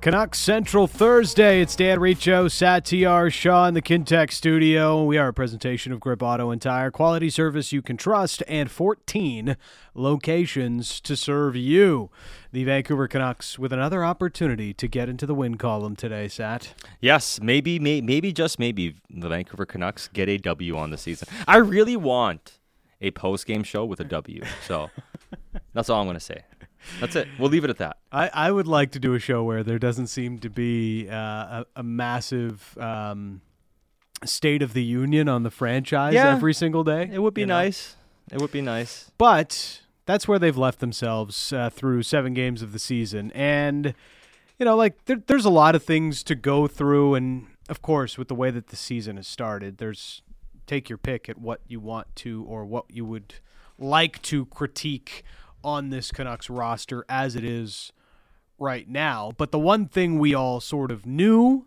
Canucks Central Thursday. It's Dan Riccio, Satiar Shah in the Kintec studio. We are a presentation of Grip Auto and Tire. Quality service you can trust and 14 locations to serve you. The Vancouver Canucks with another opportunity to get into the win column today, Sat. Yes, maybe, may, maybe, just maybe the Vancouver Canucks get a W on the season. I really want a post game show with a W. So that's all I'm going to say. That's it. We'll leave it at that. I, I would like to do a show where there doesn't seem to be uh, a, a massive um, state of the union on the franchise Yeah. every single day. It would be you know? nice. It would be nice. But that's where they've left themselves uh, through seven games of the season. And, you know, like there, there's a lot of things to go through. And of course, with the way that the season has started, there's take your pick at what you want to or what you would like to critique on this Canucks roster as it is right now. But the one thing we all sort of knew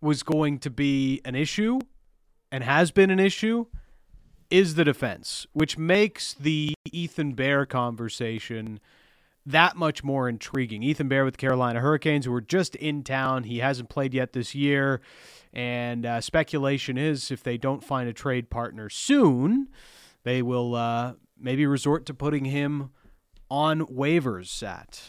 was going to be an issue and has been an issue is the defense, which makes the Ethan Bear conversation that much more intriguing. Ethan Bear with the Carolina Hurricanes, who were just in town. He hasn't played yet this year. And uh, speculation is if they don't find a trade partner soon, they will uh, maybe resort to putting him on waivers, Sat.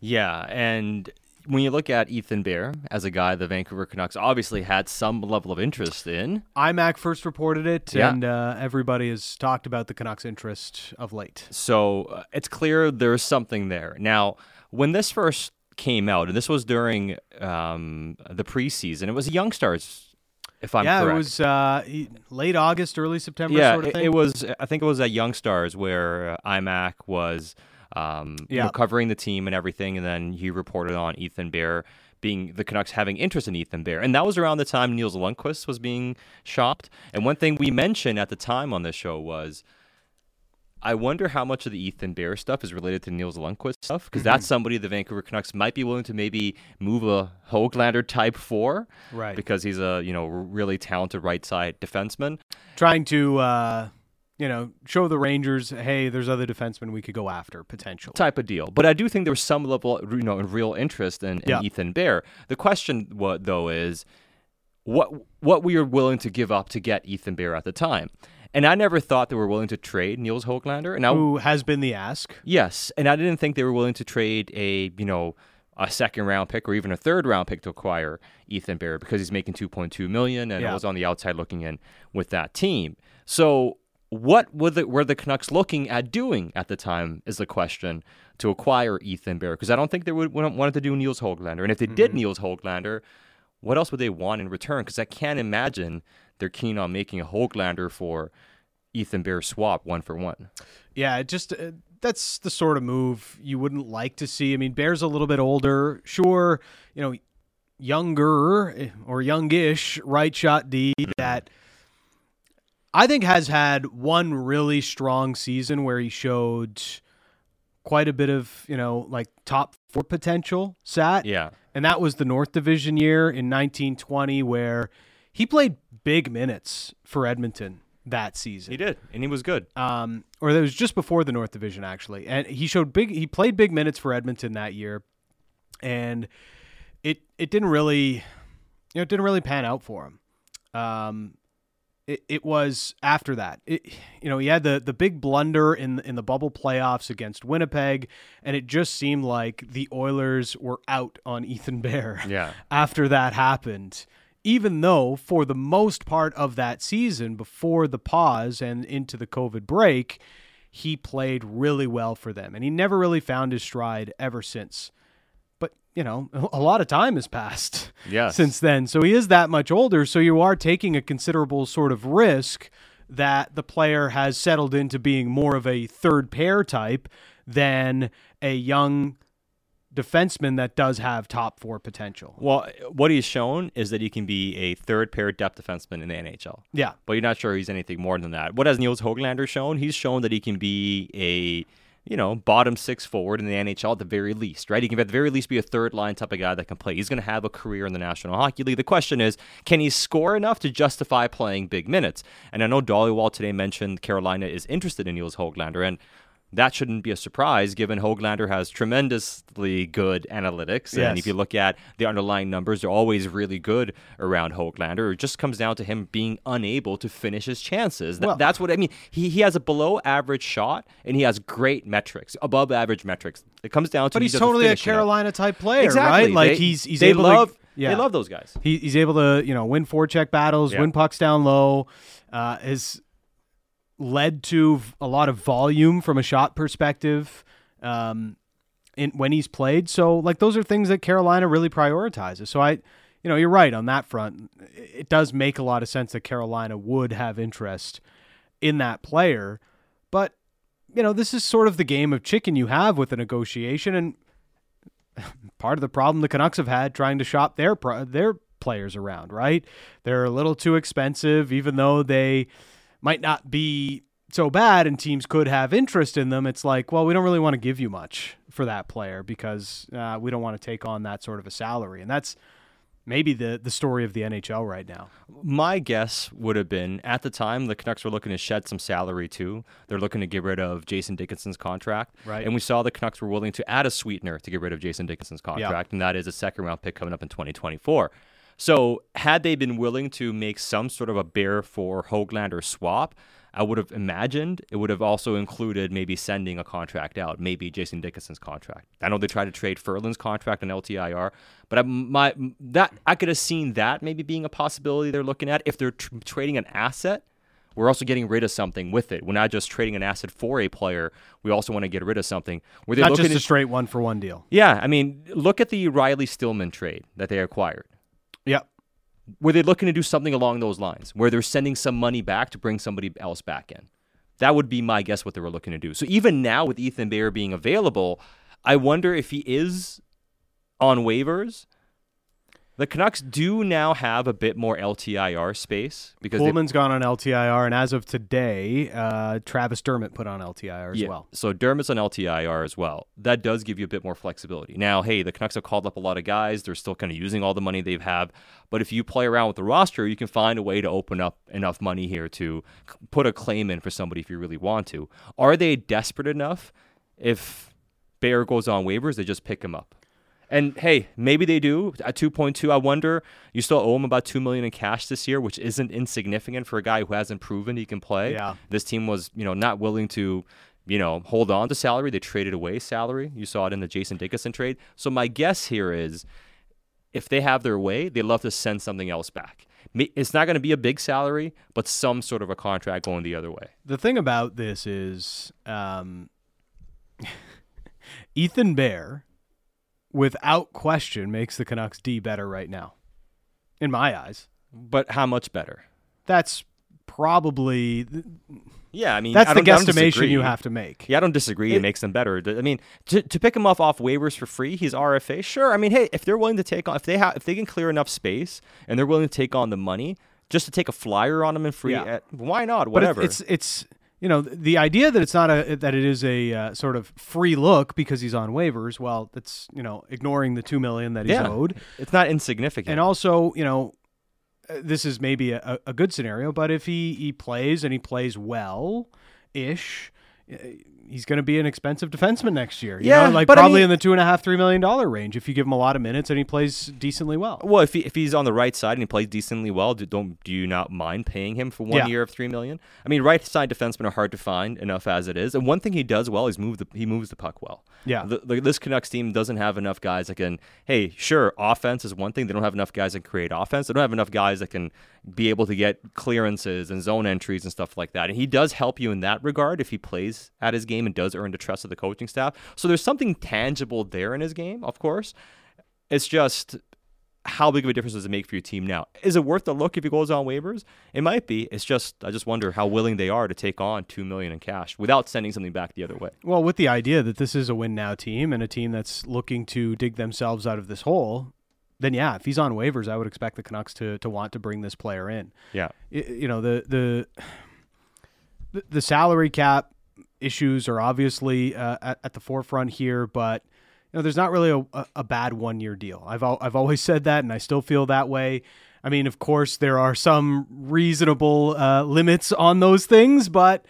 Yeah, and when you look at Ethan Bear as a guy the Vancouver Canucks obviously had some level of interest in, IMAC first reported it, Yeah. and uh, everybody has talked about the Canucks' interest of late. so uh, it's clear there's something there. Now, when this first came out, and this was during um, the preseason, it was Young Stars, if I'm yeah, correct. it was uh, late August, early September yeah, sort of. It, was. I think it was at Young Stars where uh, IMAC was, um, you know, Yeah. covering the team and everything, and then he reported on Ethan Bear being the Canucks having interest in Ethan Bear, and that was around the time Nils Lundkvist was being shopped. And one thing we mentioned at the time on this show was. I wonder how much of the Ethan Bear stuff is related to Nils Lundkvist stuff because Mm-hmm. that's somebody the Vancouver Canucks might be willing to maybe move a Hoglander type for, Right. Because he's a you know really talented right side defenseman. trying to uh, you know show the Rangers, hey, there's other defensemen we could go after potentially. type of deal. But I do think there was some level, you know, of real interest in, in Yeah. Ethan Bear. The question, what though, is what what we are willing to give up to get Ethan Bear at the time. And I never thought they were willing to trade Nils Hoglander. And I, Who has been the ask? yes, and I didn't think they were willing to trade a you know a second round pick or even a third round pick to acquire Ethan Bear because he's making 2.2 million and Yeah. it was on the outside looking in with that team. So what were the were the Canucks looking at doing at the time is the question to acquire Ethan Bear because I don't think they would wanted to do Nils Hoglander and if they did Nils Hoglander, what else would they want in return? Because I can't imagine they're keen on making a Hoglander for Ethan Bear swap one for one. Yeah, it just uh, that's the sort of move you wouldn't like to see. I mean, Bear's a little bit older, sure, you know, younger eh, or youngish right shot D that I think has had one really strong season where he showed quite a bit of, you know, like top four potential sat. Yeah. And that was the North Division year in 1920 where he played big minutes for Edmonton that season He did, and he was good. um, or that was just before the North Division actually, and he showed big. He played big minutes for Edmonton that year, and it it didn't really, you know, it didn't really pan out for him. Um, it, it was after that. It, you know, he had the the big blunder in in the bubble playoffs against Winnipeg, and it just seemed like the Oilers were out on Ethan Bear Yeah. after that happened. Even though, for the most part of that season, before the pause and into the COVID break, he played really well for them. And he never really found his stride ever since. You know, a lot of time has passed Yes. since then. So he is that much older. So you are taking a considerable sort of risk that the player has settled into being more of a third pair type than a young defenseman that does have top four potential. Well, what he's shown is that he can be a third pair depth defenseman in the NHL. Yeah. But you're not sure he's anything more than that. What has Nils Hoglander shown? He's shown that he can be a you know, bottom six forward in the NHL at the very least, right? He can at the very least be a third line type of guy that can play. He's going to have a career in the National Hockey League. The question is, can he score enough to justify playing big minutes? And I know Dhaliwal today mentioned Carolina is interested in Nils Hoglander, and that shouldn't be a surprise given Hoglander has tremendously good analytics. And if you look at the underlying numbers, they're always really good around Hoglander. It just comes down to him being unable to finish his chances. Th- Well- that's what I mean. He, he has a below average shot and he has great metrics, above average metrics. It comes down to But he's totally a. Carolina type player, Exactly. right? Like They- he's he's they able love to yeah. they love those guys. He, he's able to you know win forecheck battles, Yeah. win pucks down low. Uh, has led to a lot of volume from a shot perspective. Um, in when he's played, so like those are things that Carolina really prioritizes. So I, you know, you're right on that front. It does make a lot of sense that Carolina would have interest in that player, but you know, this is sort of the game of chicken you have with a negotiation, and part of the problem the Canucks have had trying to shop their their players around, right? They're a little too expensive, even though they might not be so bad, and teams could have interest in them. It's like, well, we don't really want to give you much for that player because uh, we don't want to take on that sort of a salary, and that's maybe the the story of the NHL right now. My guess would have been at the time the Canucks were looking to shed some salary too. They're looking to get rid of Jason Dickinson's contract. Right. And we saw the Canucks were willing to add a sweetener to get rid of Jason Dickinson's contract, and that is a second round pick coming up in 2024. So, had they been willing to make some sort of a bear for Hoglander swap, I would have imagined it would have also included maybe sending a contract out, maybe Jason Dickinson's contract. I know they tried to trade Furlan's contract on LTIR, but I, my that I could have seen that maybe being a possibility they're looking at if they're tr- trading an asset. We're also getting rid of something with it. We're not just trading an asset for a player. We also want to get rid of something. Were they Not looking just a at- straight one for one deal. yeah, I mean, look at the Riley Stillman trade that they acquired. Were they looking to do something along those lines, where they're sending some money back to bring somebody else back in? That would be my guess what they were looking to do. So even now with Ethan Bear being available, I wonder if he is on waivers. The Canucks do now have a bit more LTIR space because they Poolman's gone on LTIR, and as of today, uh, Travis Dermott put on LTIR as Yeah. well. So Dermott's on LTIR as well. That does give you a bit more flexibility. Now, hey, the Canucks have called up a lot of guys. They're still kind of using all the money they've have. But if you play around with the roster, you can find a way to open up enough money here to put a claim in for somebody if you really want to. Are they desperate enough? If Bear goes on waivers, they just pick him up. And hey, maybe they do at 2.2. I wonder. You still owe him about two million in cash this year, which isn't insignificant for a guy who hasn't proven he can play. Yeah. This team was, you know, not willing to, you know, hold on to salary. They traded away salary. You saw it in the Jason Dickinson trade. So my guess here is, if they have their way, they love to send something else back. It's not going to be a big salary, but some sort of a contract going the other way. The thing about this is um, Ethan Bear, without question, makes the Canucks D better right now. In my eyes, But how much better? that's probably Yeah, I mean, that's I the guesstimation you have to make. Yeah, I don't disagree. It, It- makes them better. I mean, to, to pick him off off waivers for free, he's RFA. Sure. I mean, hey, if they're willing to take on, if they have, if they can clear enough space and they're willing to take on the money just to take a flyer on him and free, Yeah. at, why not? But Whatever. it's, it's it's you know the idea that it's not a that it is a uh, sort of free look because he's on waivers. Well, that's you know ignoring the two million that he's yeah, owed. it's not insignificant. And also, you know, uh, this is maybe a, a good scenario, but if he, he plays and he plays well ish, uh, he's going to be an expensive defenseman next year. You Yeah, know, like but I probably mean- in the two and a half, three million dollar range if you give him a lot of minutes and he plays decently well. well, if he, if he's on the right side and he plays decently well, do, don't do you not mind paying him for one Yeah. year of three million? I mean, right side defensemen are hard to find enough as it is. And one thing he does well is move the he moves the puck well. Yeah. The, the, this Canucks team doesn't have enough guys that can. Hey, sure, offense is one thing. They don't have enough guys that can create offense. They don't have enough guys that can be able to get clearances and zone entries and stuff like that. And he does help you in that regard if he plays at his game and does earn the trust of the coaching staff. So there's something tangible there in his game, of course. It's just how big of a difference does it make for your team now? Is it worth the look if he goes on waivers? It might be. It's just I just wonder how willing they are to take on two million in cash without sending something back the other way. Well, with the idea that this is a win now team and a team that's looking to dig themselves out of this hole, then yeah, if he's on waivers, I would expect the Canucks to to want to bring this player in. Yeah. you know the the- the salary cap issues are obviously uh, at, at the forefront here, but you know there's not really a, a, bad one year deal. I've al- I've always said that, and I still feel that way. I mean, of course, there are some reasonable uh, limits on those things, but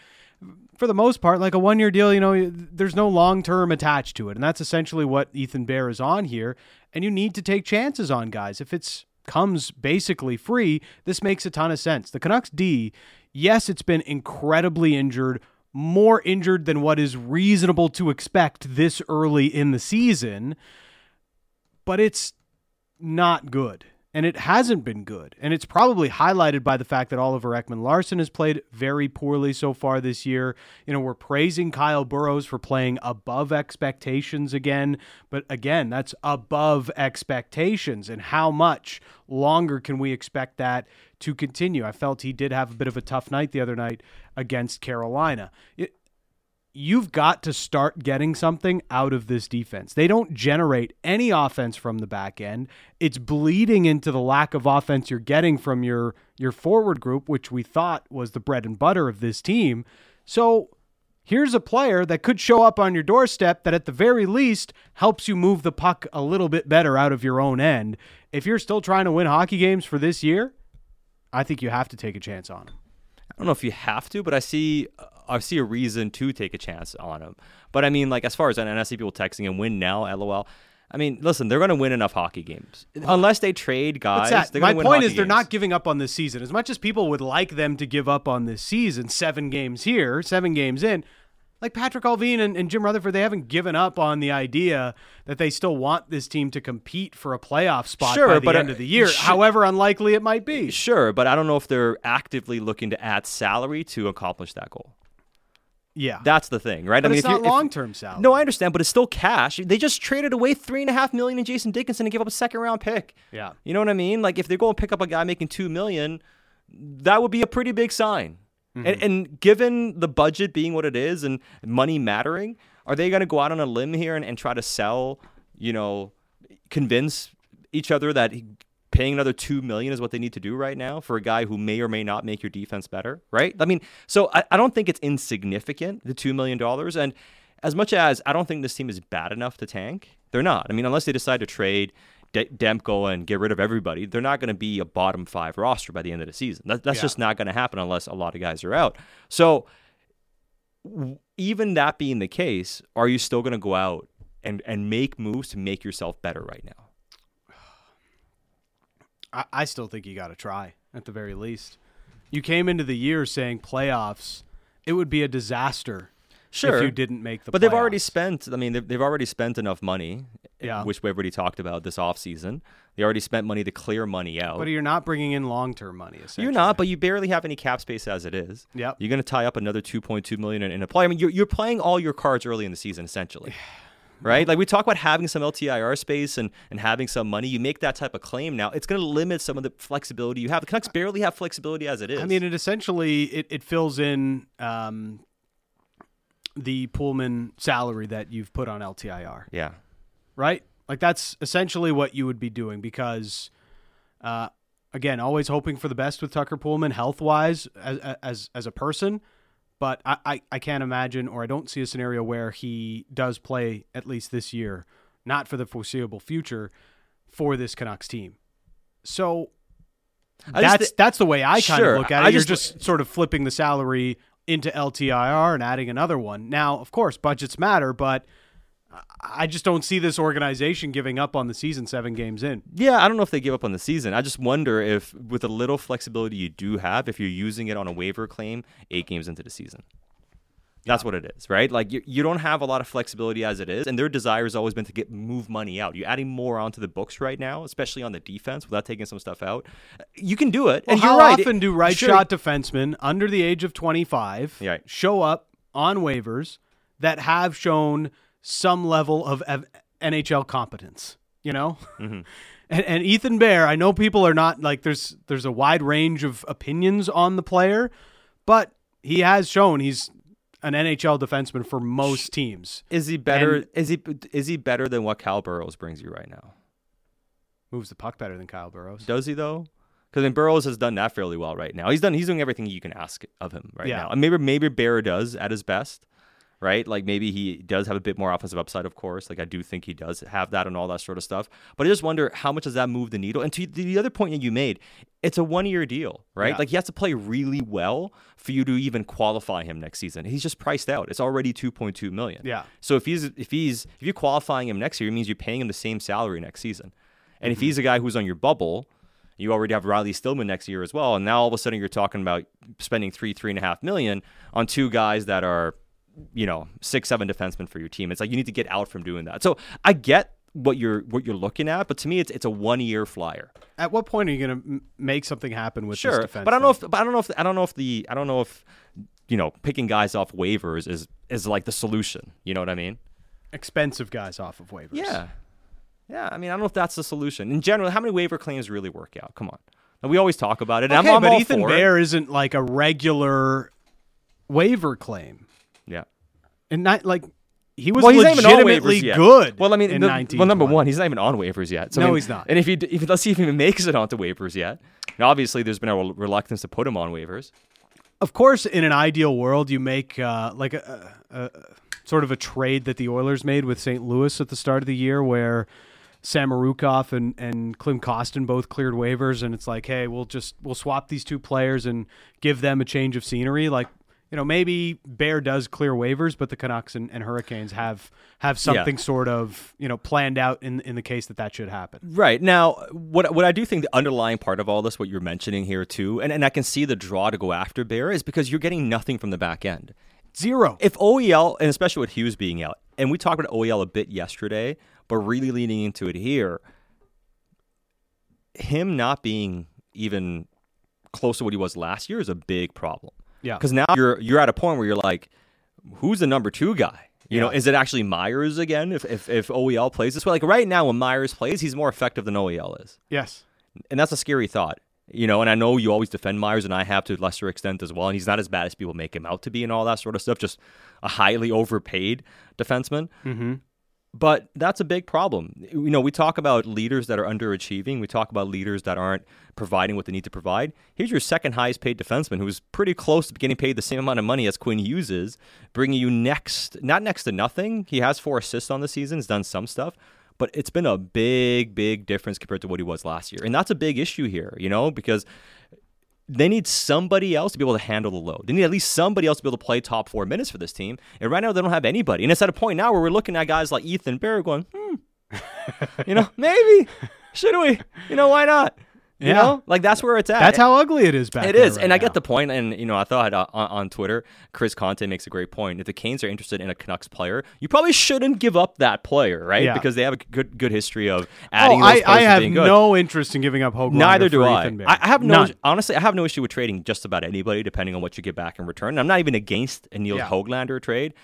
for the most part, like a one year deal, you know, there's no long term attached to it. And that's essentially what Ethan Bear is on here. And you need to take chances on guys. If it's comes basically free, this makes a ton of sense. The Canucks D, yes, it's been incredibly injured, more injured than what is reasonable to expect this early in the season, but it's not good and it hasn't been good. And it's probably highlighted by the fact that Oliver Ekman Larsson has played very poorly so far this year. You know, we're praising Kyle Burroughs for playing above expectations again, but again, that's above expectations. And how much longer can we expect that to continue? I felt he did have a bit of a tough night the other night against Carolina. It, you've got to start getting something out of this defense. They don't generate any offense from the back end. It's bleeding into the lack of offense you're getting from your your forward group, which we thought was the bread and butter of this team. So, here's a player that could show up on your doorstep that at the very least helps you move the puck a little bit better out of your own end. If you're still trying to win hockey games for this year, I think you have to take a chance on him. I don't know if you have to, but I see uh, I see a reason to take a chance on him. But I mean, like as far as and I see people texting and win now, lol. I mean, listen, they're going to win enough hockey games unless they trade guys. My point is, they're games. not giving up on this season. As much as people would like them to give up on this season, seven games here, seven games in, like Patrik Allvin and, and, Jim Rutherford, they haven't given up on the idea that they still want this team to compete for a playoff spot sure, by the but, end uh, of the year, sh- however unlikely it might be. Sure, but I don't know if they're actively looking to add salary to accomplish that goal. Yeah, that's the thing, right? But I mean, it's not long term salary. No, I understand, but it's still cash. They just traded away three and a half million in Jason Dickinson and gave up a second round pick. Yeah, you know what I mean? Like if they go and pick up a guy making two million, that would be a pretty big sign. Mm-hmm. And, and, given the budget being what it is and money mattering, are they going to go out on a limb here and, and try to sell? You know, convince each other that paying another two million is what they need to do right now for a guy who may or may not make your defense better, right? I mean, so I, I don't think it's insignificant, the two million dollars. And as much as I don't think this team is bad enough to tank, they're not. I mean, unless they decide to trade De- Demko and get rid of everybody, they're not going to be a bottom five roster by the end of the season. That, that's yeah. just not going to happen unless a lot of guys are out. So even that being the case, are you still going to go out and, and make moves to make yourself better right now? I, I still think you got to try at the very least. You came into the year saying playoffs, it would be a disaster Sure. if you didn't make the But they've already spent, I mean, they've, they've already spent enough money, yeah. which we've already talked about this offseason. They already spent money to clear money out. But you're not bringing in long term money, essentially. You're not, but you barely have any cap space as it is. Yep. You're going to tie up another 2.2 million in, in a play. I mean, you're, you're playing all your cards early in the season, essentially. right? Like we talk about having some LTIR space and, and having some money. You make that type of claim now, it's going to limit some of the flexibility you have. The Canucks barely have flexibility as it is. I mean, it essentially it, it fills in um, the Poolman salary that you've put on LTIR. Yeah. Right? Like that's essentially what you would be doing because, uh, again, always hoping for the best with Tucker Poolman health wise as, as, as a person but I, I, I, can't imagine or I don't see a scenario where he does play at least this year, not for the foreseeable future, for this Canucks team. So that's th- that's the way I kind sure, of look at it. I You're just, just sort of flipping the salary into LTIR and adding another one. Now, of course, budgets matter, but – I just don't see this organization giving up on the season seven games in. Yeah, I don't know if they give up on the season. I just wonder if, with a little flexibility you do have, if you're using it on a waiver claim eight games into the season. That's what it is, right? Like you, you don't have a lot of flexibility as it is, and their desire has always been to get move money out. You're adding more onto the books right now, especially on the defense, without taking some stuff out. You can do it. Well, and how right. often do right sure. shot defensemen under the age of 25 right. show up on waivers that have shown – some level of NHL competence, you know? Mm-hmm. And, and, Ethan Bear, I know people are not like there's there's a wide range of opinions on the player, but he has shown he's an NHL defenseman for most teams. Is he better? And is he is he better than what Kyle Burroughs brings you right now? Moves the puck better than Kyle Burroughs. Does he though? Because then Burroughs has done that fairly well right now. He's done. He's doing everything you can ask of him right yeah. now. And maybe maybe Bear does at his best right? Like maybe he does have a bit more offensive upside, of course. Like I do think he does have that and all that sort of stuff. But I just wonder how much does that move the needle? And to the other point that you made, it's a one year deal, right? Yeah. Like he has to play really well for you to even qualify him next season. He's just priced out. It's already 2.2 million. Yeah. So if he's if he's if you're qualifying him next year, it means you're paying him the same salary next season. And Mm-hmm. if he's a guy who's on your bubble, you already have Riley Stillman next year as well. And now all of a sudden you're talking about spending three, three and a half million on two guys that are, you know, six, seven defensemen for your team. It's like you need to get out from doing that. So I get what you're what you're looking at, but to me it's it's a one year flyer. At what point are you going to make something happen with this Sure, defense? but I don't know if but I don't know if I don't know if the I don't know if you know picking guys off waivers is is like the solution. You know what I mean? expensive guys off of waivers. Yeah. Yeah, I mean, I don't know if that's the solution. In general, how many waiver claims really work out? Come on. We always talk about it. Okay, I'm, I'm but Ethan. Bear isn't like a regular waiver claim, Yeah. and not like he was Well, he's not even on legitimately waivers yet. good. Well, I mean, in the- 19, well, number one, he's not even on waivers yet. So, I No, mean, he's not. And if he, if let's see if he even makes it onto waivers yet. Now, obviously, there's been a reluctance to put him on waivers. Of course, in an ideal world, you make uh, like a, a, a sort of a trade that the Oilers made with St. Louis at the start of the year, where Samorukov and and Klim Kostin both cleared waivers, and it's like, hey, we'll just we'll swap these two players and give them a change of scenery. Like, you know, maybe Bear does clear waivers, but the Canucks and, and Hurricanes have have something sort of you know planned out in in the case that that should happen. Right now, what what I do think the underlying part of all this, what you're mentioning here too, and, and I can see the draw to go after Bear is because you're getting nothing from the back end. Zero. If OEL, and especially with Hughes being out, and we talked about OEL a bit yesterday, but really leaning into it here, him not being even close to what he was last year is a big problem. Yeah. Because now you're you're at a point where you're like, who's the number two guy? You know, is it actually Myers again? If, if if OEL plays this way, like right now when Myers plays, he's more effective than OEL is, Yes. and that's a scary thought. You know, and I know you always defend Myers, and I have to a lesser extent as well. And he's not as bad as people make him out to be, and all that sort of stuff. Just a highly overpaid defenseman. Mm-hmm. But that's a big problem. You know, we talk about leaders that are underachieving. We talk about leaders that aren't providing what they need to provide. Here's your second highest paid defenseman who's pretty close to getting paid the same amount of money as Quinn Hughes is, bringing you next, not next to nothing. He has four assists on the season, has done some stuff, but it's been a big, big difference compared to what he was last year. And that's a big issue here, you know, because they need somebody else to be able to handle the load. They need at least somebody else to be able to play top four minutes for this team. And right now, they don't have anybody. And it's at a point now where we're looking at guys like Ethan Bear going, hmm, you know, maybe should we? You know, why not? You Yeah. know, like that's where it's at. That's how ugly it is back It is, right and I now. get the point. And you know, I thought uh, on, on Twitter, Chris Conte makes a great point. If the Canes are interested in a Canucks player, you probably shouldn't give up that player, right? Yeah. Because they have a good good history of adding oh, those I, I have being good. no interest in giving up Hoglander Neither do I. I I have no None. honestly. I have no issue with trading just about anybody, depending on what you get back in return. And I'm not even against a Neil Yeah. Hoglander trade.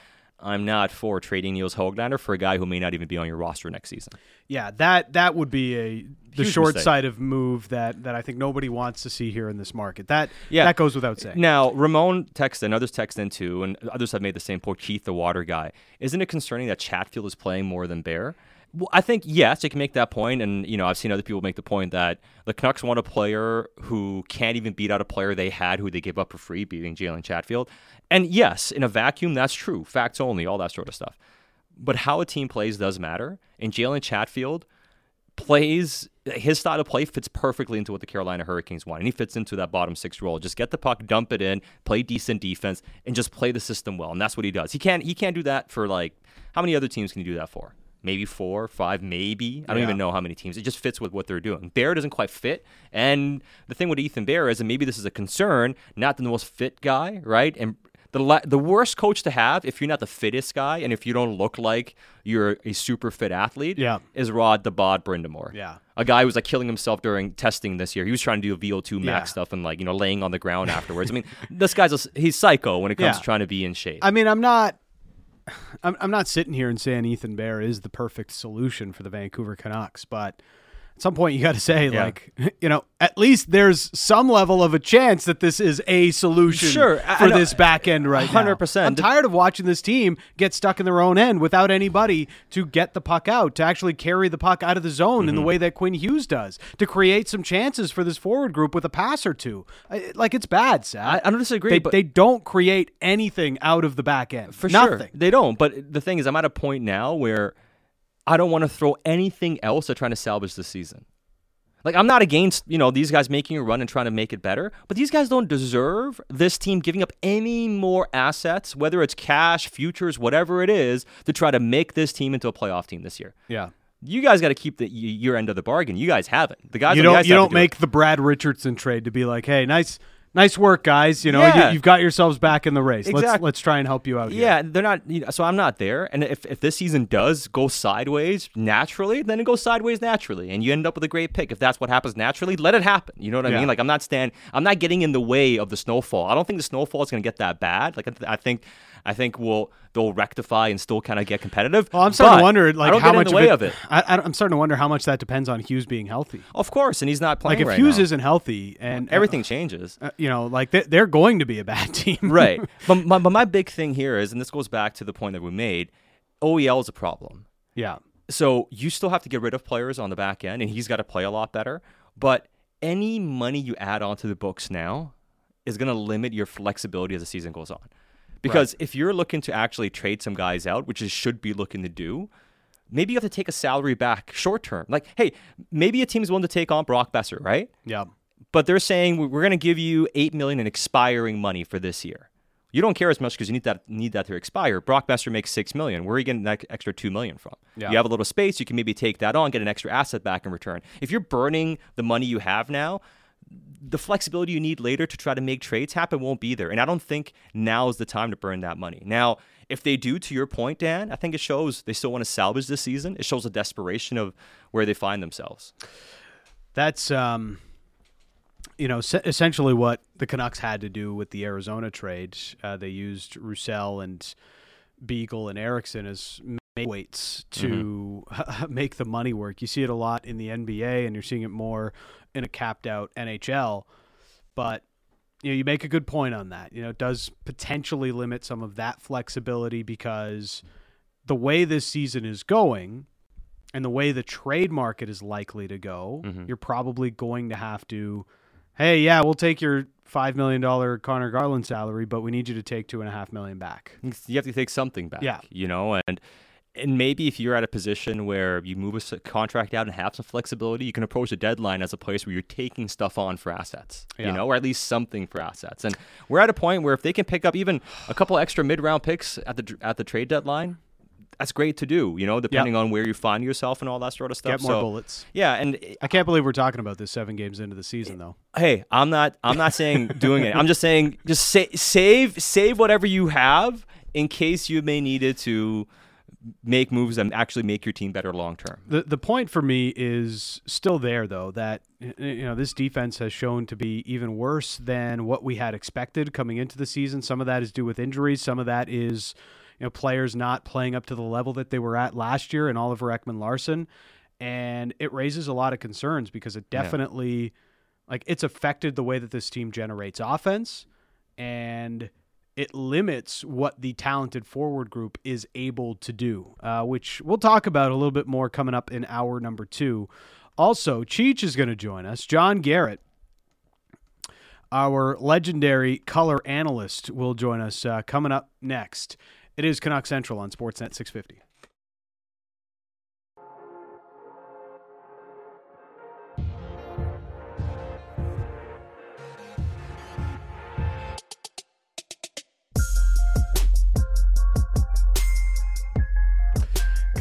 I'm not for trading Nils Hoglander for a guy who may not even be on your roster next season. Yeah, that that would be a the Huge short mistake. sighted move that that I think nobody wants to see here in this market. That Yeah. that goes without saying. Now, Ramon texted, and others text in too, and others have made the same point. Keith, the water guy, isn't it concerning that Chatfield is playing more than Bear? Well, I think yes, you can make that point, and you know I've seen other people make the point that the Canucks want a player who can't even beat out a player they had who they gave up for free, beating Jalen Chatfield. And yes, in a vacuum, that's true, facts only, all that sort of stuff. But how a team plays does matter, and Jalen Chatfield plays his style of play fits perfectly into what the Carolina Hurricanes want, and he fits into that bottom six role. Just get the puck, dump it in, play decent defense, and just play the system well. And that's what he does. He can't he can't do that for like how many other teams can he do that for? Maybe four, five, maybe. I don't Yeah. even know how many teams. It just fits with what they're doing. Bear doesn't quite fit. And the thing with Ethan Bear is, and maybe this is a concern, not the most fit guy, right? And the la- the worst coach to have if you're not the fittest guy and if you don't look like you're a super fit athlete Yeah. is Rod the Bod Brind'Amour. Yeah. A guy who was like killing himself during testing this year. He was trying to do a VO2 max Yeah. stuff and like, you know, laying on the ground afterwards. I mean, this guy's a, he's psycho when it comes Yeah. to trying to be in shape. I mean, I'm not. I'm, I'm not sitting here and saying Ethan Bear is the perfect solution for the Vancouver Canucks, but at some point you got to say Yeah. like you know at least there's some level of a chance that this is a solution Sure, for know- this back end right 100%. I'm tired of watching this team get stuck in their own end without anybody to get the puck out, to actually carry the puck out of the zone Mm-hmm. in the way that Quinn Hughes does, to create some chances for this forward group with a pass or two. I- Like it's bad, Seth. I, I don't disagree, they, but they don't create anything out of the back end. For Nothing. sure. They don't. But the thing is, I'm at a point now where I don't want to throw anything else at trying to salvage the season. Like I'm not against, you know, these guys making a run and trying to make it better, but these guys don't deserve this team giving up any more assets, whether it's cash, futures, whatever it is, to try to make this team into a playoff team this year. Yeah. You guys got to keep the, your end of the bargain. You guys haven't. The guys you don't ice you don't do it. make the Brad Richardson trade to be like, hey, nice nice work, guys. You know, Yeah. you, have got yourselves back in the race. Let's let's try and help you out. here. Yeah, they're not. You know, so I'm not there. And if, if this season does go sideways naturally, then it goes sideways naturally, and you end up with a great pick. If that's what happens naturally, let it happen. You know what I Yeah. mean? Like I'm not stand. I'm not getting in the way of the snowfall. I don't think the snowfall is going to get that bad. Like I, th- I think, I think we'll they'll rectify and still kind of get competitive. Well, I'm starting But to wonder, like, how much the it, of it. I, I, am starting to wonder how much that depends on Hughes being healthy. Of course, and he's not playing Like, if right Hughes now. isn't healthy and everything changes. uh, you know, like they, they're going to be a bad team, right. But my, but my big thing here is, and this goes back to the point that we made, OEL is a problem. yeah, So you still have to get rid of players on the back end, and he's got to play a lot better. But any money you add onto the books now is going to limit your flexibility as the season goes on. Because if you're looking to actually trade some guys out, which is should be looking to do, maybe you have to take a salary back short term. Like, hey, maybe a team's willing to take on Brock Boeser, right? yeah, But they're saying "We- we're going to give you eight million in expiring money for this year. You don't care as much because you need that need that to expire. Brock Boeser makes six million. Where are you getting that extra two million from? Yeah. You have a little space. You can maybe take that on, get an extra asset back in return. If you're burning the money you have now, the flexibility you need later to try to make trades happen won't be there. And I don't think now is the time to burn that money. Now, if they do, to your point, Dan, I think it shows they still want to salvage this season. It shows a desperation of where they find themselves. that's um, you know, se- essentially what the Canucks had to do with the Arizona trade. Uh, they used Roussel and Beagle and Eriksson as weights to make the money work. You see it a lot in the NBA, and you're seeing it more in a capped out NHL. But you know, you make a good point on that. You know, it does potentially limit some of that flexibility because the way this season is going and the way the trade market is likely to go, Mhm. you're probably going to have to, hey, yeah, we'll take your five million dollar Conor Garland salary, but we need you to take two and a half million back. you have to take something back. Yeah. You know, and and maybe if you're at a position where you move a contract out and have some flexibility, you can approach the deadline as a place where you're taking stuff on for assets. Yeah. You know, or at least something for assets. And we're at a point where if they can pick up even a couple extra mid round picks at the at the trade deadline. That's great to do, you know, depending on where you find yourself and all that sort of stuff. Get more So, bullets. Yeah, and I can't believe we're talking about this seven games into the season, though. hey, I'm not I'm not saying doing it. I'm just saying just sa- save save whatever you have in case you may need it to make moves that actually make your team better long term. The the point for me is still there though that you know this defense has shown to be even worse than what we had expected coming into the season. Some of that is due with injuries. Some of that is you know players not playing up to the level that they were at last year and Oliver Ekman Larsson, and it raises a lot of concerns because it Yeah. definitely like it's affected the way that this team generates offense and it limits what the talented forward group is able to do, uh, which we'll talk about a little bit more coming up in hour number two. Also, Cheech is going to join us. John Garrett, our legendary color analyst, will join us uh, coming up next. It is Canuck Central on Sportsnet 650.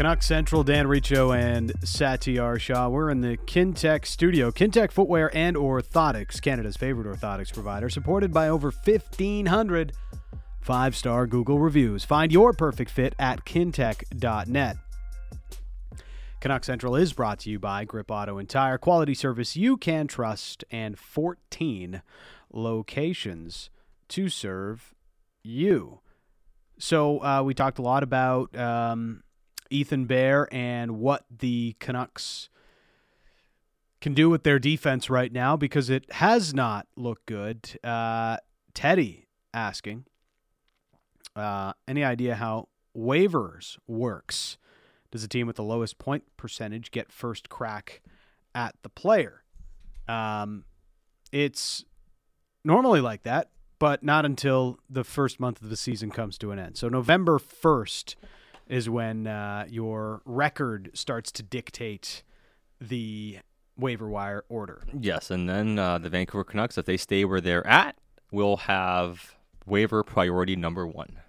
Canuck Central, Dan Riccio and Satiar Shah. We're in the Kintec studio. Kintec Footwear and Orthotics, Canada's favorite orthotics provider, supported by over 1,500 five star Google reviews. Find your perfect fit at kintec.net. Canuck Central is brought to you by Grip Auto and Tire, quality service you can trust, and 14 locations to serve you. So uh, we talked a lot about um, Ethan Bear and what the Canucks can do with their defense right now because it has not looked good. Uh, Teddy asking, uh, any idea how waivers works? Does a team with the lowest point percentage get first crack at the player? Um, it's normally like that, but not until the first month of the season comes to an end. So November 1st is when uh, your record starts to dictate the waiver wire order. Yes, and then uh, the Vancouver Canucks, if they stay where they're at, will have waiver priority number one.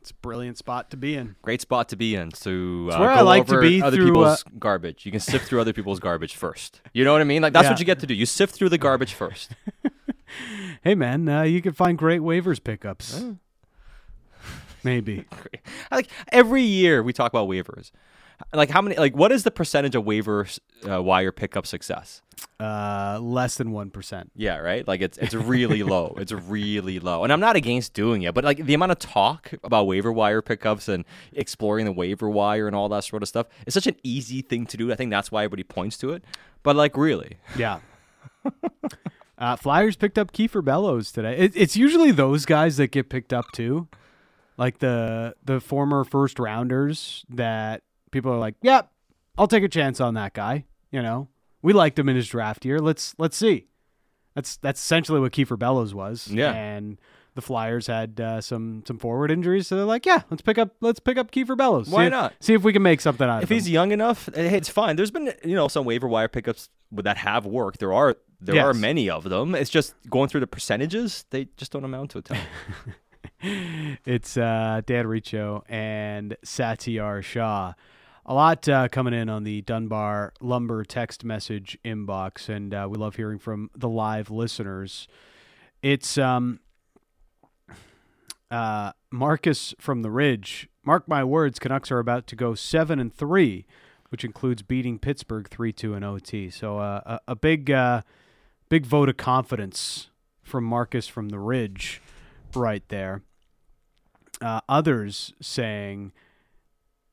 It's a brilliant spot to be in. Great spot to be in. So uh, where go I like to be other through, people's garbage. You can sift through other people's garbage first. You know what I mean? Like that's Yeah. what you get to do. You sift through the garbage first. Hey man, uh, you can find great waivers pickups. Maybe. like every year we talk about waivers. Like how many? Like what is the percentage of waiver uh, wire pickup success? Uh, less than one percent. Yeah, right. Like it's it's really low. It's really low. And I'm not against doing it, but like the amount of talk about waiver wire pickups and exploring the waiver wire and all that sort of stuff, is such an easy thing to do. I think that's why everybody points to it. But like really, Yeah. uh, Flyers picked up Kiefer Bellows today. It, it's usually those guys that get picked up too, like the the former first rounders that people are like, "Yep, I'll take a chance on that guy." You know, we liked him in his draft year. Let's let's see. That's that's essentially what Kiefer Bellows was. Yeah. and the Flyers had uh, some some forward injuries, so they're like, "Yeah, let's pick up let's pick up Kiefer Bellows. Why See if- not? See if we can make something out if of him." If he's young enough, hey, it's fine. There's been you know some waiver wire pickups that have worked. There are there are many of them. It's just going through the percentages. They just don't amount to a ton. It's uh, Dan Riccio and Satiar Shah. A lot uh, coming in on the Dunbar Lumber text message inbox, and uh, we love hearing from the live listeners. It's um, uh, Marcus from the Ridge. Mark my words, Canucks are about to go seven and three, which includes beating Pittsburgh three two in OT. So uh, a, a big, uh, big vote of confidence from Marcus from the Ridge, right there uh, others saying,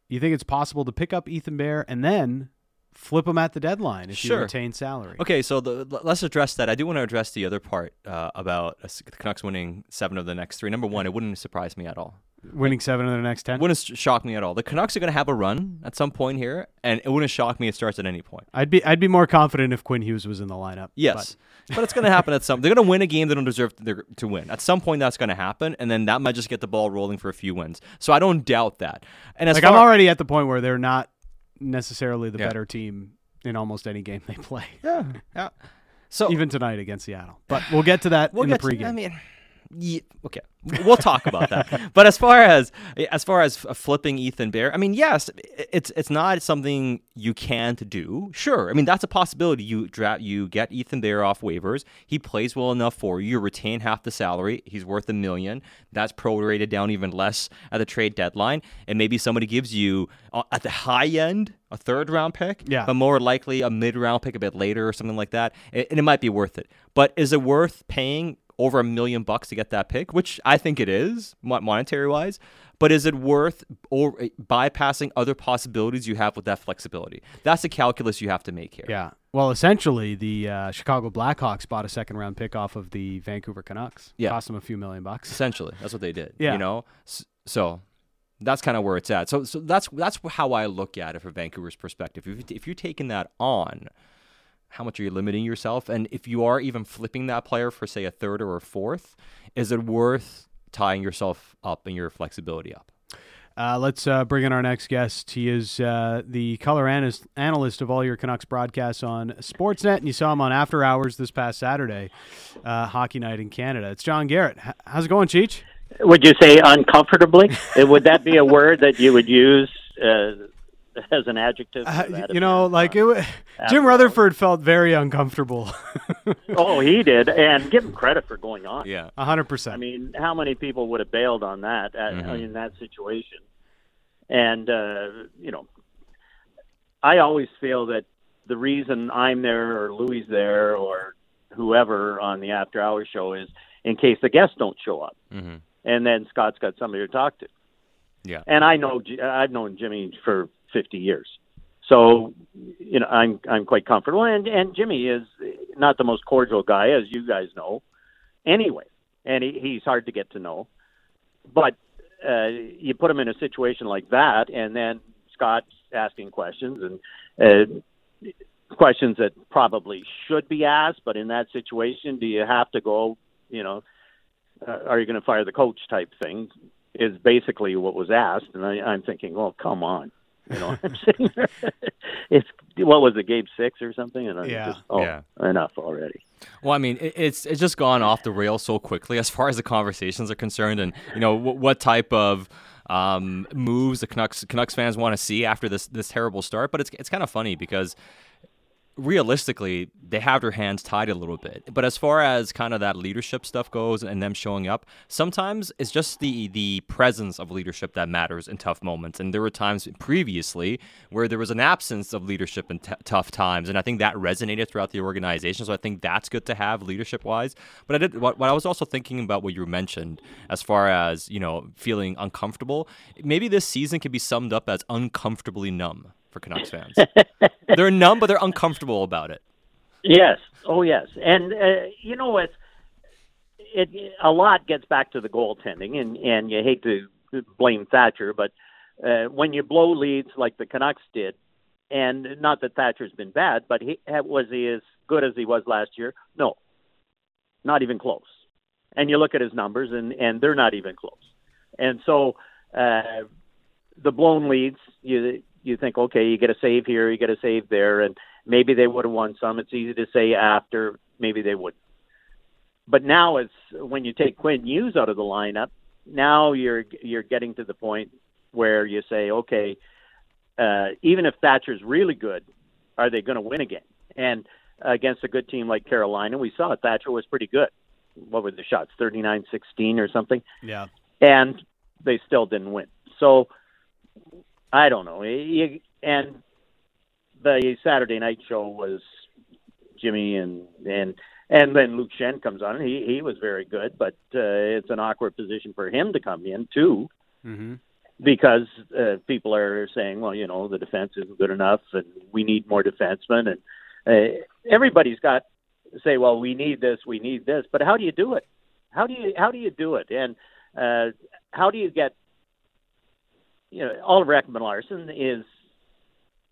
"You think it's possible to pick up Ethan Bear and then flip him at the deadline if you retain salary?" Okay, so the, let's address that. I do want to address the other part uh, about uh, the Canucks winning seven of the next three. Number one, it wouldn't surprise me at all. Winning seven of the next ten. Wouldn't shock me at all. The Canucks are going to have a run at some point here, and it wouldn't shock me. It starts at any point. I'd be I'd be more confident if Quinn Hughes was in the lineup. Yes, but, it's going to happen at some. They're going to win a game they don't deserve to, to win. At some point, that's going to happen, and then that might just get the ball rolling for a few wins. So I don't doubt that. And as Like far I'm already at the point where they're not necessarily the Yeah. better team in almost any game they play, yeah, yeah. So even tonight against Seattle. But we'll get to that we'll in the get to- pregame. I mean, yeah, okay, we'll talk about that. But as far as as far as flipping Ethan Bear, I mean, yes, it's it's not something you can't do. Sure, I mean that's a possibility. You draft, you get Ethan Bear off waivers. He plays well enough for you. You retain half the salary. He's worth a million. That's prorated down even less at the trade deadline, and maybe somebody gives you uh, at the high end a third round pick. Yeah. but more likely a mid round pick a bit later or something like that, and and it might be worth it. But is it worth paying over a million bucks to get that pick? Which I think it is, monetary wise. But is it worth or bypassing other possibilities you have with that flexibility? That's the calculus you have to make here. Yeah. Well, essentially, the uh, Chicago Blackhawks bought a second round pick off of the Vancouver Canucks. Yeah. Cost them a few million bucks. Essentially, that's what they did. Yeah. You know, so that's kind of where it's at. So, so that's that's how I look at it from Vancouver's perspective. If, if you're taking that on, how much are you limiting yourself? And if you are even flipping that player for say a third or a fourth, is it worth tying yourself up and your flexibility up? Uh, let's uh, bring in our next guest. He is uh, the color analyst, analyst of all your Canucks broadcasts on Sportsnet, and you saw him on After Hours this past Saturday, uh, Hockey Night in Canada. It's John Garrett. H- how's it going, Cheech? Would you say uncomfortably? Would that be a word that you would use uh, as an adjective? Uh, you know, event? like it, wa- After Jim Hours. Rutherford felt very uncomfortable. oh, he did, and give him credit for going on. Yeah. A hundred I mean, how many people would have bailed on that at, Mhm. in that situation? And uh, you know, I always feel that the reason I'm there or Louis there or whoever on the After Hours show is in case the guests don't show up, hmm and then Scott's got somebody to talk to. Yeah. And I know I've known Jimmy for 50 years, So, you know, I'm I'm quite comfortable, and and Jimmy is not the most cordial guy, as you guys know, anyway, and he, he's hard to get to know. But uh, you put him in a situation like that, and then Scott's asking questions and uh, questions that probably should be asked, but in that situation, do you have to go? You know, uh, are you going to fire the coach? Type thing is basically what was asked, and I, I'm thinking, well, come on. You know, I'm sitting there. it's what was it, game six or something? And I'm Yeah. just, oh, Yeah. enough already. Well, I mean, it's it's just gone off the rails so quickly as far as the conversations are concerned, and you know what, what type of um, moves the Canucks Canucks fans want to see after this this terrible start. But it's it's kind of funny because realistically, they have their hands tied a little bit. But as far as kind of that leadership stuff goes and them showing up, sometimes it's just the the presence of leadership that matters in tough moments. And there were times previously where there was an absence of leadership in t- tough times, and I think that resonated throughout the organization. So I think that's good to have leadership wise. But I did what, what I was also thinking about what you mentioned as far as you know feeling uncomfortable. Maybe this season can be summed up as uncomfortably numb for Canucks fans. they're numb, but they're uncomfortable about it. Yes. Oh, yes. And uh, you know what? It a lot gets back to the goaltending, and and you hate to blame Thatcher, but uh, when you blow leads like the Canucks did, and not that Thatcher's been bad, but he was he as good as he was last year? No, not even close. And you look at his numbers, and and they're not even close. And so uh, the blown leads, you you think, okay, you get a save here, you get a save there, and maybe they would have won some. It's easy to say after, maybe they would. But now it's when you take Quinn Hughes out of the lineup, now you're you're getting to the point where you say, okay, uh, even if Thatcher's really good, are they going to win again? And against a good team like Carolina, we saw it. Thatcher was pretty good. What were the shots? 39-16 or something Yeah. and they still didn't win. So I don't know. And the Saturday night show was Jimmy and and and then Luke Schenn comes on. He he was very good, but uh, it's an awkward position for him to come in too Mm-hmm. because uh, people are saying, well, you know, the defense isn't good enough, and we need more defensemen, and uh, everybody's got to say, well, we need this, we need this, but how do you do it? How do you how do you do it? And uh, how do you get? You know, Oliver Ekman Larsson is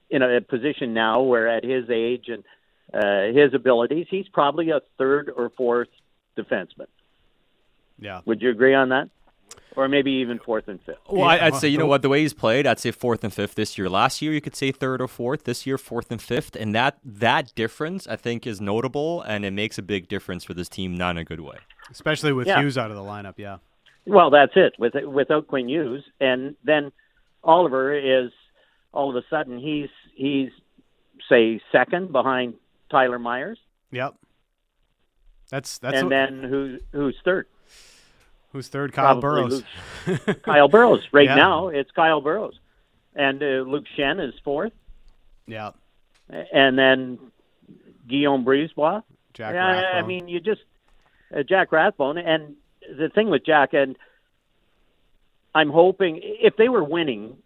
in a position now where, at his age and uh, his abilities, he's probably a third or fourth defenseman. Yeah. Would you agree on that? Or maybe even fourth and fifth. Well, I, Yeah, I'd say you know what the way he's played, I'd say fourth and fifth this year. Last year you could say third or fourth. This year fourth and fifth, and that that difference I think is notable, and it makes a big difference for this team, not in a good way. Especially with Yeah. Hughes out of the lineup. Yeah. Well, that's it. With without Quinn Hughes, and then Oliver is all of a sudden he's he's say second behind Tyler Myers, Yep. That's that's and what- then who who's third? who's third. Kyle Probably Burroughs. Kyle Burroughs. Right Yeah. now, it's Kyle Burroughs, and uh, Luke Schenn is fourth, yeah. and then Guillaume Brisebois. Jack yeah, I mean, you just uh, Jack Rathbone, and the thing with Jack, and I'm hoping if they were winning,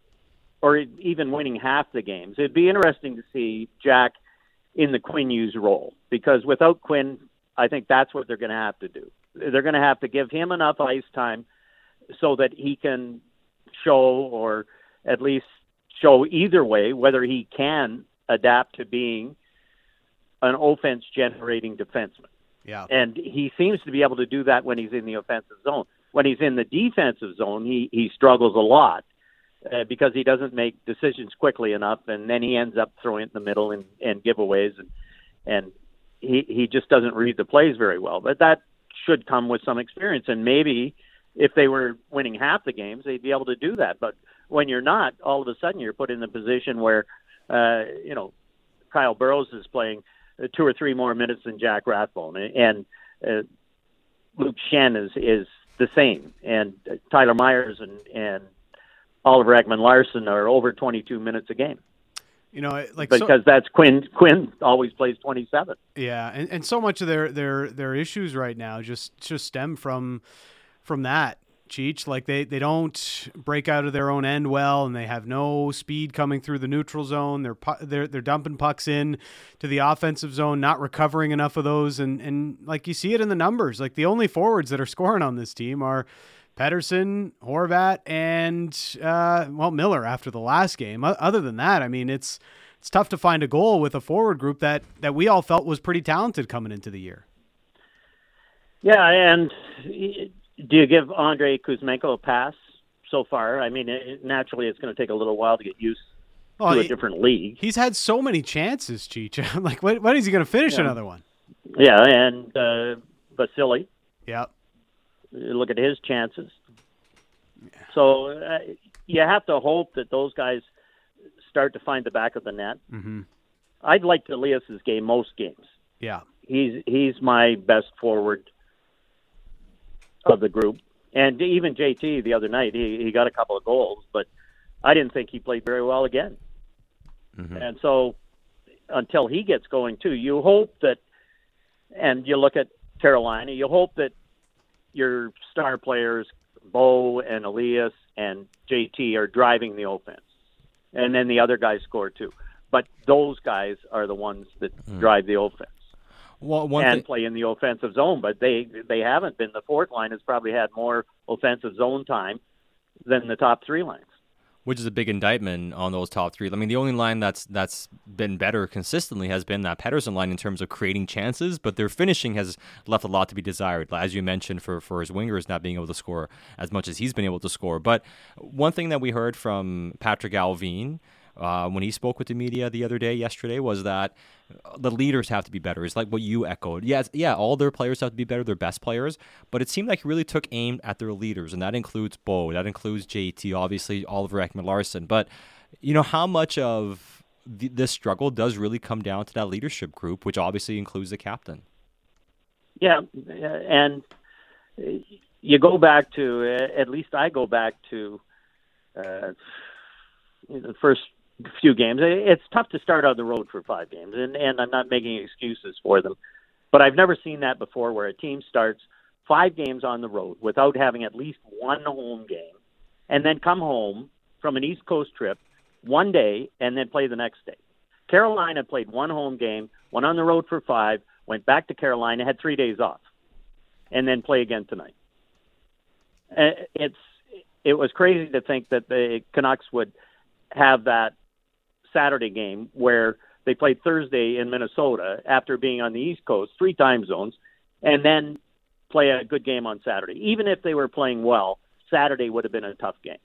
or even winning half the games, it'd be interesting to see Jack in the Quinn Hughes role because without Quinn, I think that's what they're going to have to do. They're going to have to give him enough ice time so that he can show, or at least show either way, whether he can adapt to being an offense generating defenseman. yeah. And he seems to be able to do that when he's in the offensive zone. When he's in the defensive zone, he, he struggles a lot uh, because he doesn't make decisions quickly enough, and then he ends up throwing it in the middle and, and giveaways, and and he he just doesn't read the plays very well. But that should come with some experience, and maybe if they were winning half the games, they'd be able to do that. But when you're not, all of a sudden you're put in the position where uh, you know Kyle Burroughs is playing two or three more minutes than Jack Rathbone, and uh, Luke Schenn is is the same, and uh, Tyler Myers and and Oliver Ekman Larsson are over 22 minutes a game You know, like so, because that's Quinn. Quinn always plays 27. Yeah, and, and so much of their, their their issues right now just just stem from from that. Cheech. Like they, they don't break out of their own end well, and they have no speed coming through the neutral zone. They're they're they're dumping pucks in to the offensive zone, not recovering enough of those, and and like you see it in the numbers. Like the only forwards that are scoring on this team are Pettersson, Horvat, and uh, well Miller after the last game. Other than that, I mean it's it's tough to find a goal with a forward group that that we all felt was pretty talented coming into the year. Yeah, and do you give Andrei Kuzmenko a pass so far? I mean, it, naturally, it's going to take a little while to get used well, to a he, different league. He's had so many chances, Cheech. like, when, when is he going to finish yeah. another one? Yeah, and uh, Vasily. Yeah. Look at his chances. Yeah. So uh, you have to hope that those guys start to find the back of the net. Mm-hmm. I'd like to Elias's game most games. Yeah, he's he's my best forward of the group. And even JT the other night, he, he got a couple of goals, but I didn't think he played very well again. Mm-hmm. And so until he gets going too, you hope that, and you look at Carolina, you hope that your star players, Bo and Elias and JT, are driving the offense. And then the other guys score too. But those guys are the ones that mm. drive the offense well, one and thing- play in the offensive zone, but they they haven't been. The fourth line has probably had more offensive zone time than the top three lines. Which is a big indictment on those top three. I mean, the only line that's that's been better consistently has been that Pettersson line in terms of creating chances, but their finishing has left a lot to be desired. As you mentioned, for for his wingers not being able to score as much as he's been able to score. But one thing that we heard from Patrik Allvin uh, when he spoke with the media the other day, yesterday, was that the leaders have to be better. It's like what you echoed. Yes, yeah, all their players have to be better, their best players, but it seemed like he really took aim at their leaders, and that includes Bo, that includes JT, obviously Oliver Ekman-Larsson. But you know how much of this struggle does really come down to that leadership group, which obviously includes the captain. Yeah, and you go back to at least I go back to uh, the first few games. It's tough to start on the road for five games, and and I'm not making excuses for them, but I've never seen that before, where a team starts five games on the road without having at least one home game, and then come home from an East Coast trip one day and then play the next day. Carolina played one home game, went on the road for five, went back to Carolina, had three days off, and then play again tonight. Uh, it's it was crazy to think that the Canucks would have that Saturday game where they played Thursday in Minnesota after being on the East Coast, three time zones, and then play a good game on Saturday. Even if they were playing well, Saturday would have been a tough game.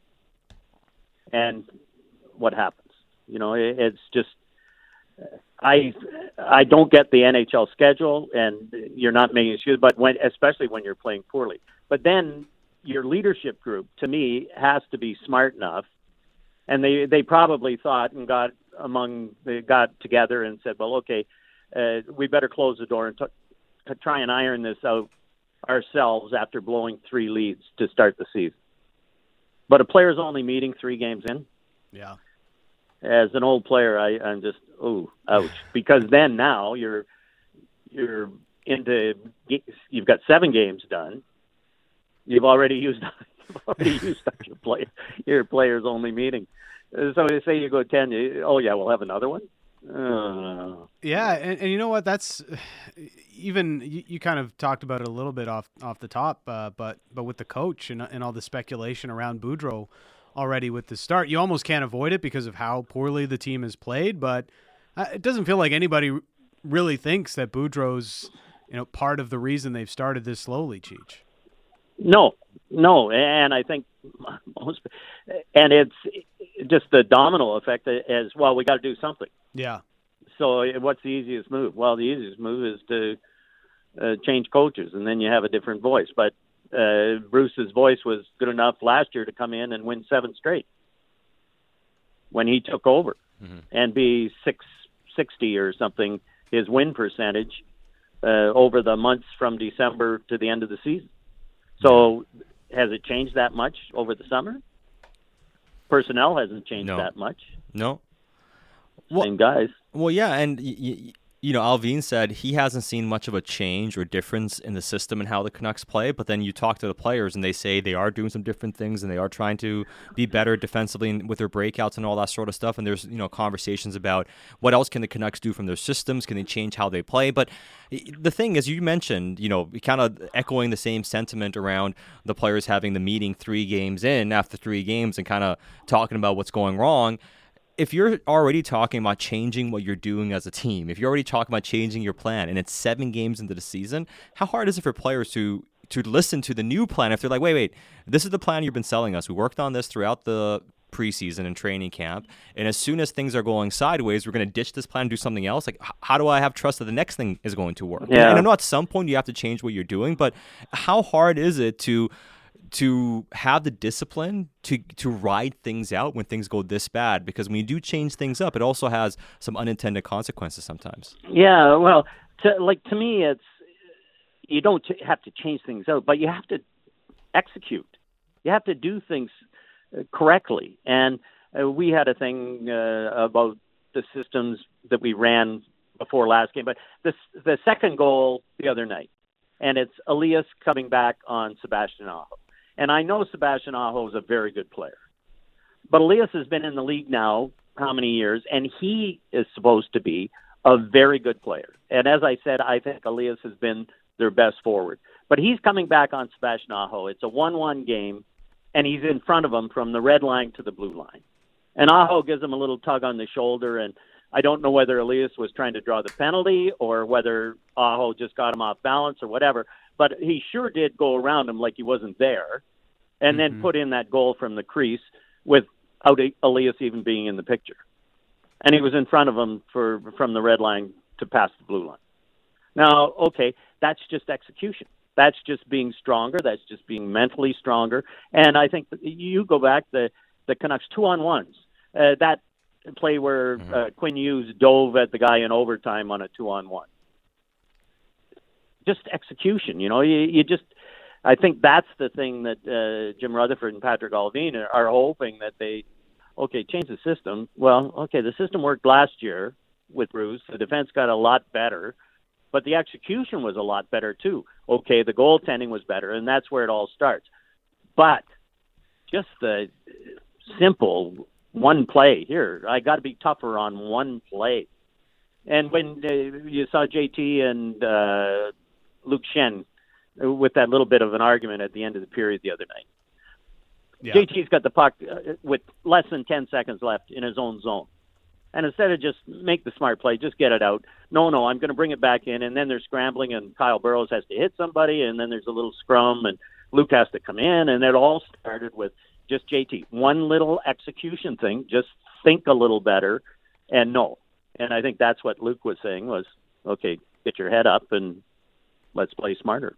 And what happens? You know, it's just I I don't get the NHL schedule, and you're not making excuses, but when especially when you're playing poorly. But then your leadership group, to me, has to be smart enough and they they probably thought and got among they got together and said, well, okay, uh, we better close the door and t- to try and iron this out ourselves after blowing three leads to start the season. But a player's only meeting three games in. Yeah. As an old player, I, I'm just oh ouch because then now you're you're into you've got seven games done. You've already used you've already used up your play your players only meeting. So they say you go ten. You, oh yeah, we'll have another one. Uh, yeah, and, and, you know what? That's even you, you, kind of talked about it a little bit off off the top, uh, but but with the coach and and all the speculation around Boudreau already with the start, you almost can't avoid it because of how poorly the team has played. But uh, it doesn't feel like anybody really thinks that Boudreau's you know part of the reason they've started this slowly, Cheech. No, no, and I think most, and it's just the domino effect as well. We got to do something. Yeah. So what's the easiest move? Well, the easiest move is to uh, change coaches, and then you have a different voice. But uh, Bruce's voice was good enough last year to come in and win seven straight when he took over, mm-hmm. and be six sixty or something his win percentage uh, over the months from December to the end of the season. So has it changed that much over the summer? Personnel hasn't changed no. that much. No. Well, Same guys. Well, yeah, and y- y- you know, Allvin said he hasn't seen much of a change or difference in the system and how the Canucks play. But then you talk to the players and they say they are doing some different things and they are trying to be better defensively with their breakouts and all that sort of stuff. And there's, you know, conversations about what else can the Canucks do from their systems? Can they change how they play? But the thing is, you mentioned, you know, kind of echoing the same sentiment around the players having the meeting three games in after three games and kind of talking about what's going wrong if you're already talking about changing what you're doing as a team, if you're already talking about changing your plan and it's seven games into the season, how hard is it for players to to listen to the new plan if they're like, wait, wait, this is the plan you've been selling us. We worked on this throughout the preseason and training camp, and as soon as things are going sideways, we're going to ditch this plan and do something else. Like, how do I have trust that the next thing is going to work? Yeah. And I know at some point you have to change what you're doing, but how hard is it to to have the discipline to to ride things out when things go this bad because when you do change things up it also has some unintended consequences sometimes. Yeah well to, like to me it's you don't have to change things out but you have to execute. You have to do things uh, correctly. And uh, we had a thing uh, about the systems that we ran before last game but the the second goal the other night and it's Elias coming back on Sebastian Aho and I know Sebastian Aho is a very good player. But Elias has been in the league now how many years, and he is supposed to be a very good player. And as I said, I think Elias has been their best forward. But he's coming back on Sebastian Aho. It's a 1 1 game, and he's in front of him from the red line to the blue line. And Aho gives him a little tug on the shoulder, and I don't know whether Elias was trying to draw the penalty or whether Aho just got him off balance or whatever but he sure did go around him like he wasn't there, and mm-hmm. then put in that goal from the crease without Elias even being in the picture, and he was in front of him for from the red line to pass the blue line. Now, okay, that's just execution. That's just being stronger. That's just being mentally stronger. And I think you go back the the Canucks two on ones. Uh, that play where mm-hmm. uh, Quinn Hughes dove at the guy in overtime on a two on one just execution. You know, you, you just. I think that's the thing that uh, Jim Rutherford and Patrik Allvin are, are hoping that they, okay, change the system. Well, okay, the system worked last year with Bruce. The defense got a lot better, but the execution was a lot better too. Okay, the goaltending was better, and that's where it all starts. But just the simple one play here, I got to be tougher on one play. And when uh, you saw JT and uh, Luke Schenn with that little bit of an argument at the end of the period the other night. Yeah. JT's got the puck uh, with less than 10 seconds left in his own zone. And instead of just make the smart play, just get it out. No, no, I'm going to bring it back in. And then they're scrambling, and Kyle Burroughs has to hit somebody, and then there's a little scrum, and Luke has to come in. And it all started with just JT. One little execution thing, just think a little better, and no. And I think that's what Luke was saying was, okay, get your head up and let's play smarter.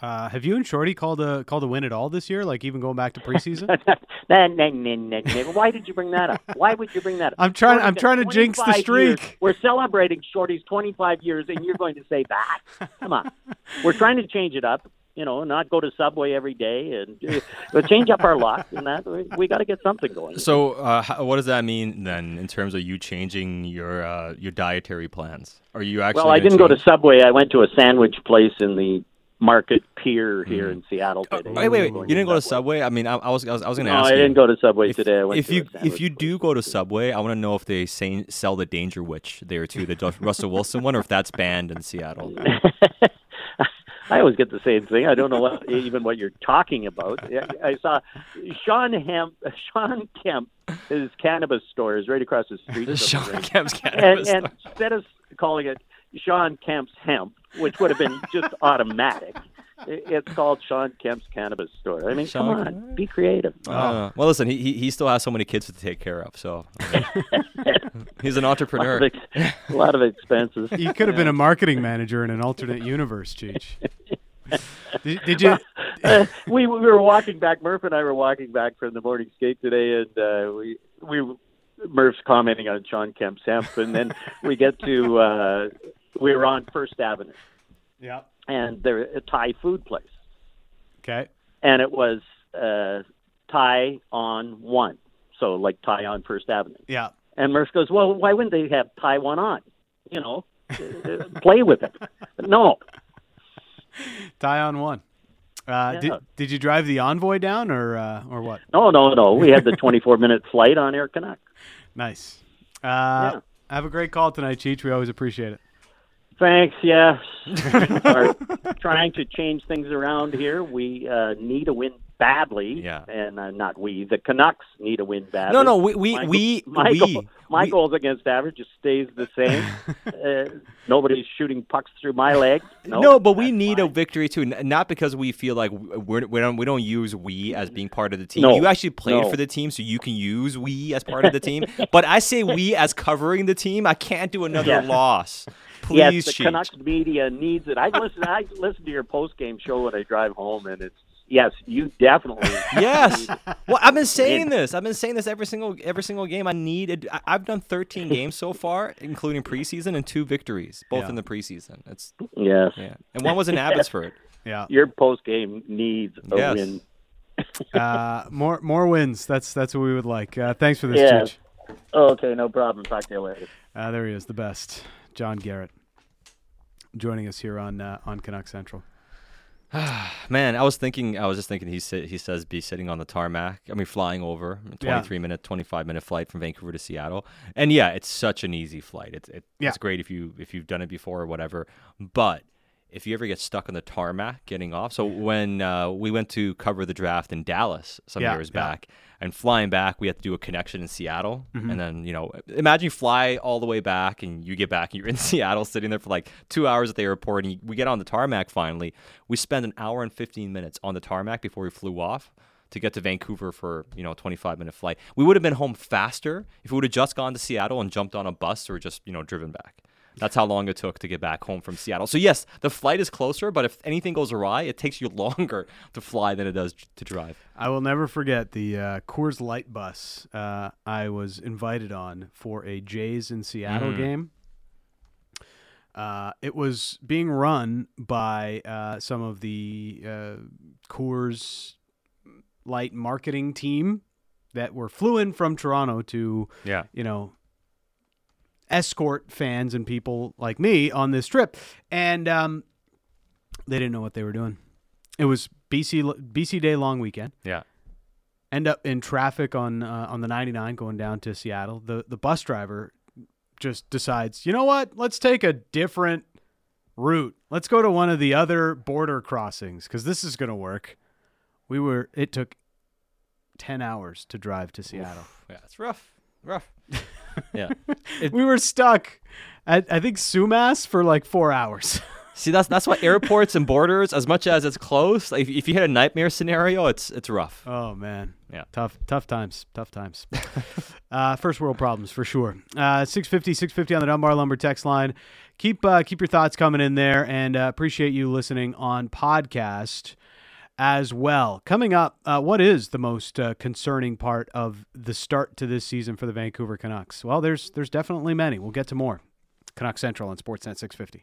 Uh, have you and Shorty called a called a win at all this year? Like even going back to preseason? Why did you bring that up? Why would you bring that up? I'm trying. I'm trying to jinx the streak. Years. We're celebrating Shorty's 25 years, and you're going to say that? Come on. We're trying to change it up. You know, not go to Subway every day, and but change up our luck, and that we, we got to get something going. So, uh, how, what does that mean then in terms of you changing your uh, your dietary plans? Are you actually? Well, I didn't change? go to Subway. I went to a sandwich place in the Market Pier here mm. in Seattle oh, today. wait, wait, wait! You didn't go to Subway? I mean, I, I was, I was, I was going to ask. no, ask. I didn't go to Subway if, today. I went if to you, if you do go to Subway, I want to know if they say, sell the Dangerwich there too, the Russell Wilson one, or if that's banned in Seattle. I always get the same thing. I don't know what, even what you're talking about. I saw Sean Hemp, Sean Kemp, his cannabis store is right across the street. Sean Kemp's cannabis and, and instead of calling it Sean Kemp's Hemp, which would have been just automatic. It's called Sean Kemp's Cannabis Store. I mean, Sean, come on, be creative. Uh, well, listen, he, he still has so many kids to take care of, so he's an entrepreneur. a, lot ex- a lot of expenses. He could have been a marketing manager in an alternate universe, Cheech. Did, did, you? uh, we we were walking back. Murph and I were walking back from the morning skate today, and uh, we we Murph's commenting on Sean Kemp's hemp, and then we get to uh, we were on First Avenue. Yeah. And they're a Thai food place. Okay. And it was uh, Thai on one, so like Thai on First Avenue. Yeah. And Murph goes, well, why wouldn't they have Thai one on? You know, play with it. No, Thai on one. Uh, Yeah. did, did you drive the envoy down or uh, or what? no, no, no. We had the 24 minute flight on Air Canuck. Nice. Uh, Have a great call tonight, Cheech. We always appreciate it. Thanks. Yeah, are trying to change things around here. We uh, need a win badly. Yeah. and uh, not we. The Canucks need a win badly. No, no, we we my, we, my, we, goal, my we- goals against average just stays the same. uh, nobody's shooting pucks through my legs. No, No, but we need a victory too. Not because we feel like we're, we don't we don't use we as being part of the team. No, you actually played no. for the team, so you can use we as part of the team. but I say we as covering the team. I can't do another Yes. loss. Please, yes, the Cheech. Canucks media needs it. I listen. I listen to your post game show when I drive home, and it's yes, you definitely. Yes. Well, I've been saying this. I've been saying this every single every single game. I need. I- I've done 13 games so far, including preseason and two victories, both Yeah. in the preseason. It's Yes, yeah, and one was in Abbotsford. Yeah. your post game needs a Yes. win. Uh, more more wins. That's that's what we would like. Uh, thanks for this, Yeah. Cheech. Okay, no problem. Talk to you later. Uh, there he is, the best, John Garrett, joining us here on uh, on Canuck Central. Man, I was thinking. I was just thinking. He sa- he says be sitting on the tarmac. I mean, flying over a Yeah. 23 minute, 25 minute flight from Vancouver to Seattle. And yeah, it's such an easy flight. It's it, Yeah. it's great if you if you've done it before or whatever. But if you ever get stuck on the tarmac getting off, so when uh, we went to cover the draft in Dallas some Yeah, years yeah. back, and flying back, we had to do a connection in Seattle, Mm-hmm. and then you know, imagine you fly all the way back, and you get back, and you're in Seattle, sitting there for like two hours at the airport, and you, we get on the tarmac finally. We spend an hour and fifteen minutes on the tarmac before we flew off to get to Vancouver for you know a 25 minute flight. We would have been home faster if we would have just gone to Seattle and jumped on a bus or just you know driven back. That's how long it took to get back home from Seattle. So yes, the flight is closer, but if anything goes awry, it takes you longer to fly than it does to drive. I will never forget the uh, Coors Light bus uh, I was invited on for a Jays in Seattle Mm. game. Uh, it was being run by uh, some of the uh, Coors Light marketing team that were flew in from Toronto to Yeah. you know, escort fans and people like me on this trip, and um, they didn't know what they were doing. It was BC BC Day long weekend. Yeah. End up in traffic on uh, on the 99 going down to Seattle. The the bus driver just decides, you know what? Let's take a different route. Let's go to one of the other border crossings because this is going to work. We were. It took ten hours to drive to Seattle. Yeah, it's rough. Rough. yeah. we were stuck at I think Sumas for like four hours. See, that's that's why airports and borders, as much as it's close, like, if, if you hit a nightmare scenario, it's it's rough. oh man, Yeah. tough, tough times, tough times. uh, first world problems for sure. Uh, 650, 650 on the Dunbar Lumber text line. Keep uh, keep your thoughts coming in there, and uh, appreciate you listening on podcast as well. Coming up, uh, what is the most uh, concerning part of the start to this season for the Vancouver Canucks? Well, there's there's definitely many. We'll get to more. Canuck Central on Sportsnet 650.